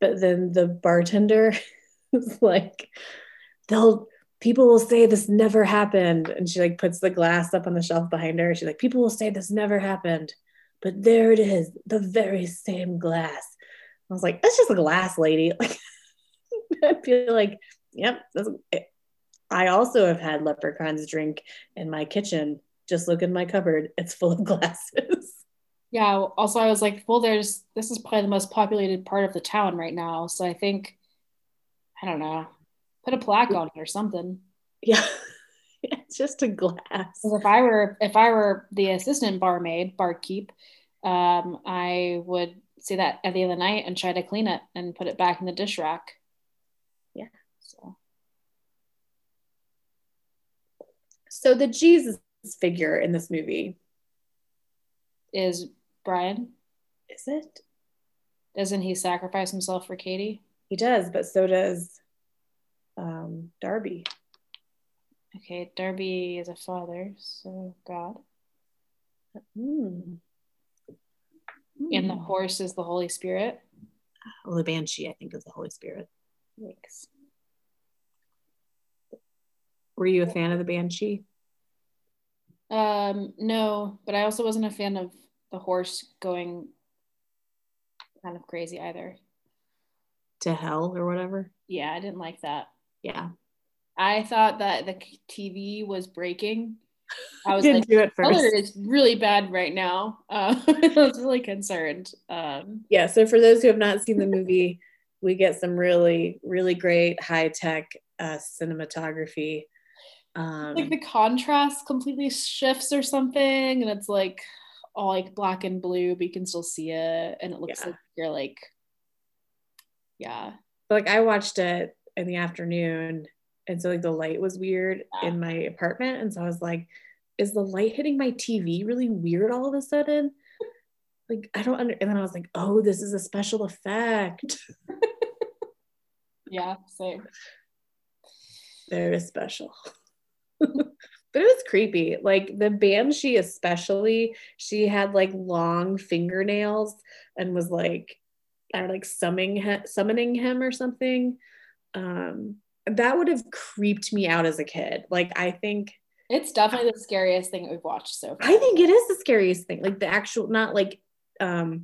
But then the bartender is like, they'll people will say this never happened. And she like puts the glass up on the shelf behind her. She's like people will say this never happened but there it is the very same glass. I was like that's just a glass lady. Like i feel like yep i also have had leprechauns drink in my kitchen. Just look in my cupboard it's full of glasses Yeah. Also, I was like, well, there's this is probably the most populated part of the town right now, so I think I don't know, put a plaque on it or something. yeah it's just a glass. if I were if I were the assistant barmaid, barkeep, um, I would see that at the end of the night and try to clean it and put it back in the dish rack. Yeah. So so the jesus figure in this movie is Brian? is it Doesn't he sacrifice himself for Katie? he does but so does um darby Okay, Darby is a father, so God. Hmm. And the horse is the Holy Spirit. well, the banshee i think is the holy spirit Thanks. were you a fan of the banshee Um, no, but I also wasn't a fan of the horse going kind of crazy either. to hell or whatever Yeah, I didn't like that. yeah I thought that the TV was breaking. I was like, do it color is really bad right now. Uh, I was really concerned. Um, yeah so for those who have not seen the movie we get some really really great high-tech uh, cinematography um, like the contrast completely shifts or something, and it's like all like black and blue, but you can still see it, and it looks Yeah. like you're like, yeah, But, like I watched it in the afternoon and so like the light was weird Yeah. in my apartment and so I was like is the light hitting my TV really weird all of a sudden like I don't under and then I was like oh this is a special effect yeah, same. very special but it was creepy like the banshee especially she had like long fingernails and was like I don't like summoning him, summoning him or something um that would have creeped me out as a kid like I think It's definitely the scariest thing we've watched so far. I think it is the scariest thing. Like the actual, not like, um,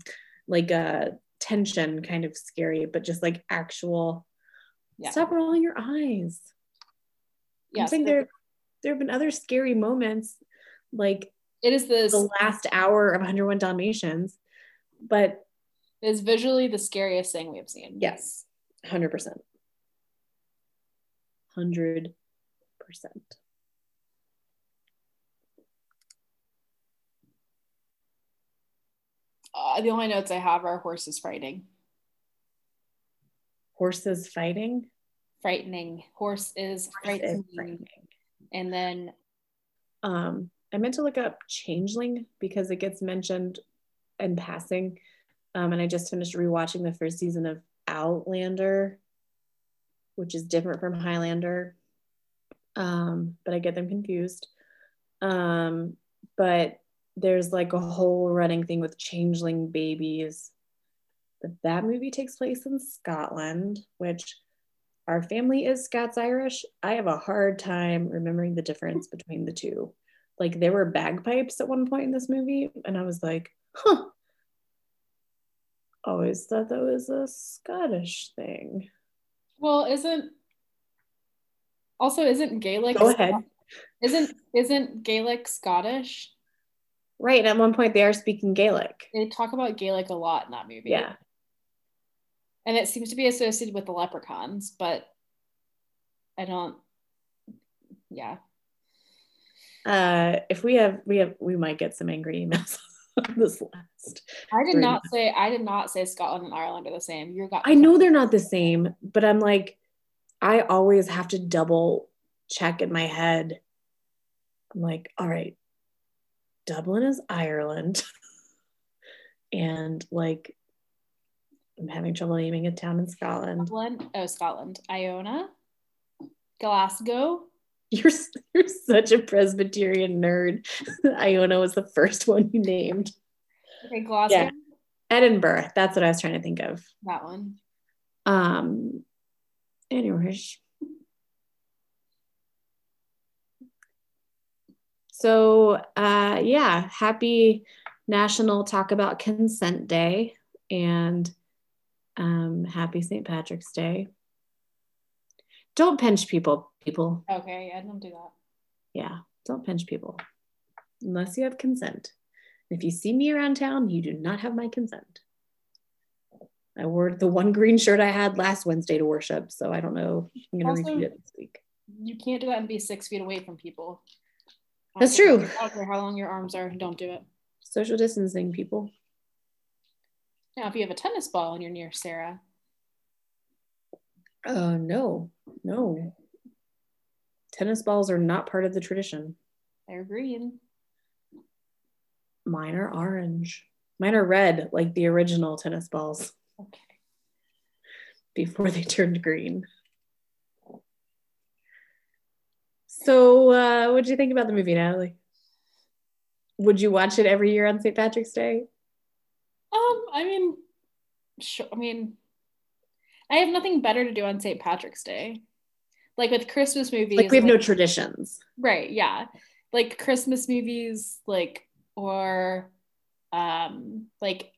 like a tension kind of scary, but just like actual. Yeah. Stop rolling your eyes. Yeah. I'm Yes, saying there, there have been other scary moments, like it is the the last hour of 101 Dalmatians, but it is visually the scariest thing we've seen. yes, hundred percent, hundred percent. Uh, the only notes I have are horses fighting. Horses fighting. Frightening. Horse is Horse frightening. is frightening. And then Um, I meant to look up Changeling because it gets mentioned in passing. Um, and I just finished rewatching the first season of Outlander, which is different from Highlander. Um, but I get them confused. Um, but there's like a whole running thing with changeling babies. But that movie takes place in Scotland, which our family is Scots Irish, I have a hard time remembering the difference between the two. Like there were bagpipes at one point in this movie, and I was like, huh. Always thought that was a Scottish thing. Well, isn't also isn't Gaelic Go ahead. Isn't isn't Gaelic Scottish? Right. At one point they are speaking Gaelic. They talk about Gaelic a lot in that movie. Yeah. And it seems to be associated with the leprechauns, but I don't yeah. Uh if we have we have we might get some angry emails on this last. I did not say I did not say Scotland and Ireland are the same. You got I know they're not the same, but I'm like I always have to double check in my head. I'm like, all right, Dublin is Ireland. and like, I'm having trouble naming a town in Scotland. Dublin, oh, Scotland. Iona, Glasgow. You're, you're such a Presbyterian nerd. Iona was the first one you named. Okay, Glasgow. Yeah. Edinburgh. That's what I was trying to think of. That one. Um, anyways. So, uh, yeah, happy National Talk About Consent Day and um, happy St. Patrick's Day. Don't pinch people, people. Okay, I don't do that. Yeah, don't pinch people unless you have consent. If you see me around town, you do not have my consent. I wore the one green shirt I had last Wednesday to worship, so I don't know if I'm going to repeat it this week. You can't do that and be six feet away from people. That's true. I don't care how long your arms are. Don't do it. Social distancing, people. Now, if you have a tennis ball and you're near Sarah. Uh, no, no. Tennis balls are not part of the tradition. They're green. Mine are orange. Mine are red, like the original tennis balls. Okay. Before they turned green. So, uh, what did you think about the movie, Natalie? Would you watch it every year on St. Patrick's Day? Um, I mean, sure. I mean, I have nothing better to do on St. Patrick's Day. Like with Christmas movies, like we have like, no traditions, right? Yeah, like Christmas movies, like or um, like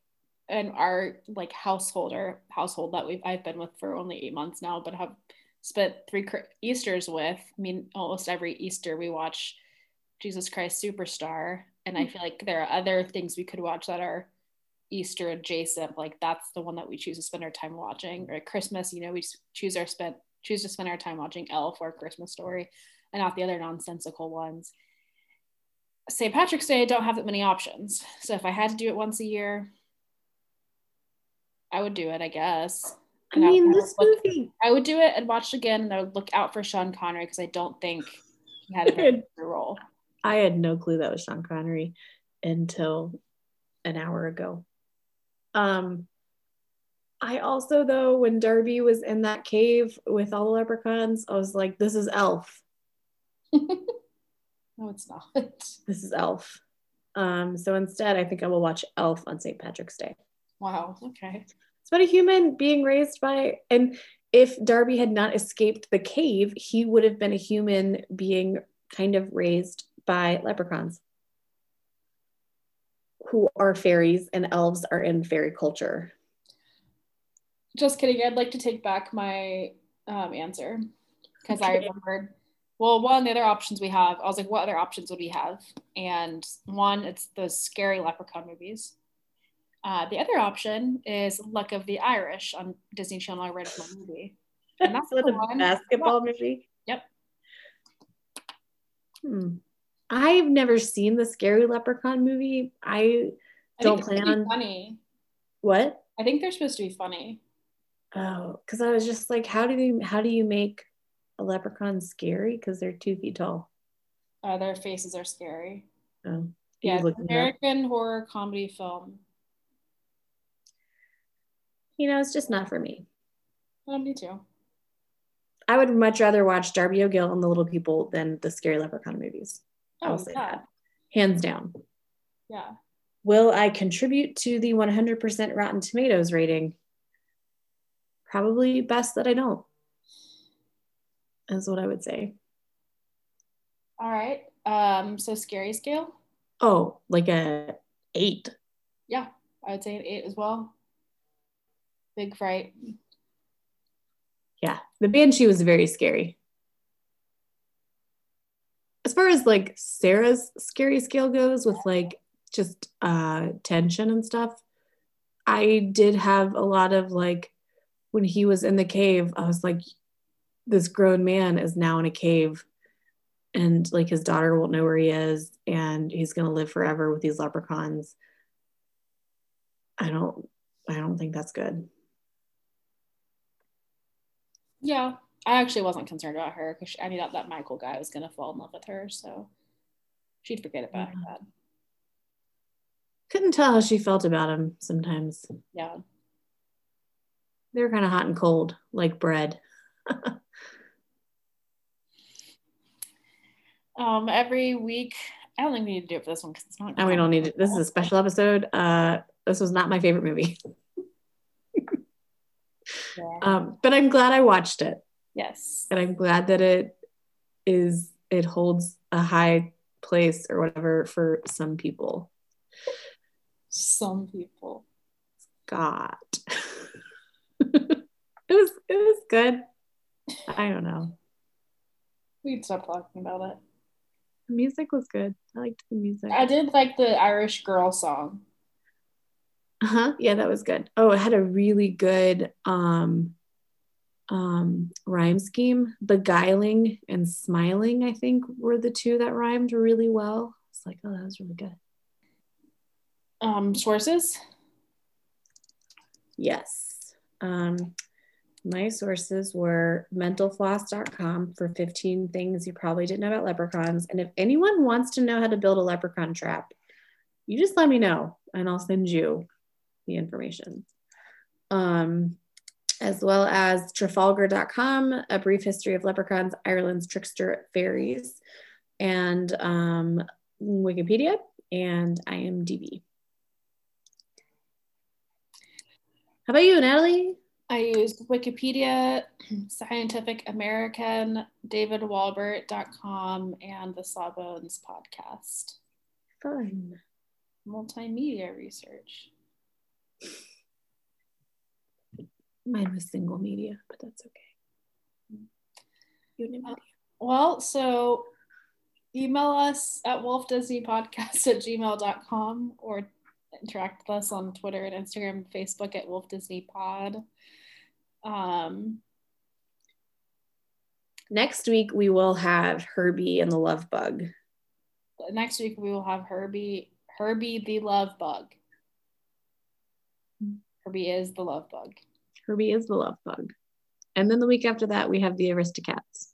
an art like household or household that we've I've been with for only eight months now, but have spent three Easter's with. I mean, almost every Easter we watch Jesus Christ Superstar, and I hmm. feel like there are other things we could watch that are Easter adjacent. Like that's the one that we choose to spend our time watching. Or at Christmas, you know, we choose our spent choose to spend our time watching Elf or Christmas Story, and not the other nonsensical ones. St. Patrick's Day, I don't have that many options. So if I had to do it once a year, I would do it, I guess. I mean, I this look, movie. I would do it and watch it again, and I would look out for Sean Connery because I don't think he had a very role. I had no clue that was Sean Connery until an hour ago. Um, I also, though, when Darby was in that cave with all the leprechauns, I was like, this is Elf. no, it's not. This is Elf. Um, so instead, I think I will watch Elf on St. Patrick's Day. Wow. Okay. It's about a human being raised by, and if Darby had not escaped the cave, he would have been a human being kind of raised by leprechauns who are fairies and elves are in fairy culture. Just kidding. I'd like to take back my um, answer because okay. I remembered. Well, one, of the other options we have, I was like, what other options would we have? And one, it's the scary leprechaun movies. Uh, the other option is Luck of the Irish on Disney Channel original movie. And that's the one. basketball movie. Yep. Hmm. I've never seen the Scary Leprechaun movie. I, I don't plan on. Funny. What? I think they're supposed to be funny. Oh, because I was just like, how do you how do you make a leprechaun scary? Because they're two feet tall. Uh, their faces are scary. Oh, yeah, American horror comedy film you know, it's just not for me. Well, me too. I would much rather watch Darby O'Gill and the Little People than the Scary Leprechaun movies. Oh, I'll say yeah. that. Hands down. Yeah. Will I contribute to the 100% Rotten Tomatoes rating? Probably best that I don't. is what I would say. All right. Um, so scary scale? Oh, like a eight. Yeah, I would say an eight as well. Big fright. Yeah, the banshee was very scary. As far as like Sarah's scary scale goes, with like just uh tension and stuff, I did have a lot of like when he was in the cave, I was like, this grown man is now in a cave and like his daughter won't know where he is and he's to live forever with these leprechauns. I don't I don't think that's good. Yeah, I actually wasn't concerned about her because I knew that that Michael guy was going to fall in love with her, so she'd forget about yeah. that. Couldn't tell how she felt about him sometimes. Yeah. they're kind of hot and cold, like bread. um, every week, I don't think we need to do it for this one because it's not. And we don't need it. This is a special episode. Uh, this was not my favorite movie. yeah. um, but I'm glad I watched it. Yes. And I'm glad that it is it holds a high place or whatever for some people. Some people. God. it was it was good. I don't know. We'd stop talking about it. The music was good. I liked the music. I did like the Irish girl song. Uh-huh. Yeah, that was good. Oh, it had a really good um um rhyme scheme. Beguiling and smiling, I think, were the two that rhymed really well. It's like, oh, that was really good. Um, sources? Yes. Um, my sources were mentalfloss.com for 15 things you probably didn't know about leprechauns. And if anyone wants to know how to build a leprechaun trap, you just let me know and I'll send you the information. Um, as well as trafalgar.com, a brief history of leprechauns, Ireland's trickster fairies, and um, Wikipedia and IMDb. How about you, Natalie? I used Wikipedia, Scientific American, DavidWalbert.com, and the Sawbones podcast. Fun. Multimedia research. Mine was single media, but that's okay. Uh, well, so email us at wolfdisneypodcast at gmail.com or interact with us on Twitter and Instagram and Facebook at Wolf Disney Pod. Um, next week we will have Herbie and the Love Bug. Next week we will have Herbie, Herbie the Love Bug. Herbie is the love bug. Herbie is the love bug. And then the week after that, we have the Aristocats.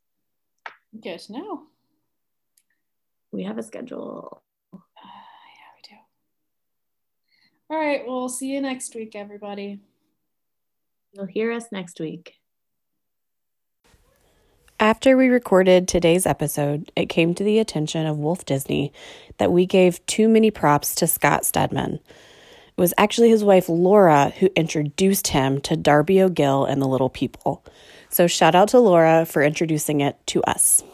Good to know. We have a schedule. Yeah, we do. All right. Well, we'll see you next week, everybody. You'll hear us next week. After we recorded today's episode, it came to the attention of Wolf Disney that we gave too many props to Scott Stedman. It was actually his wife Laura who introduced him to Darby O'Gill and the Little People. So shout out to Laura for introducing it to us.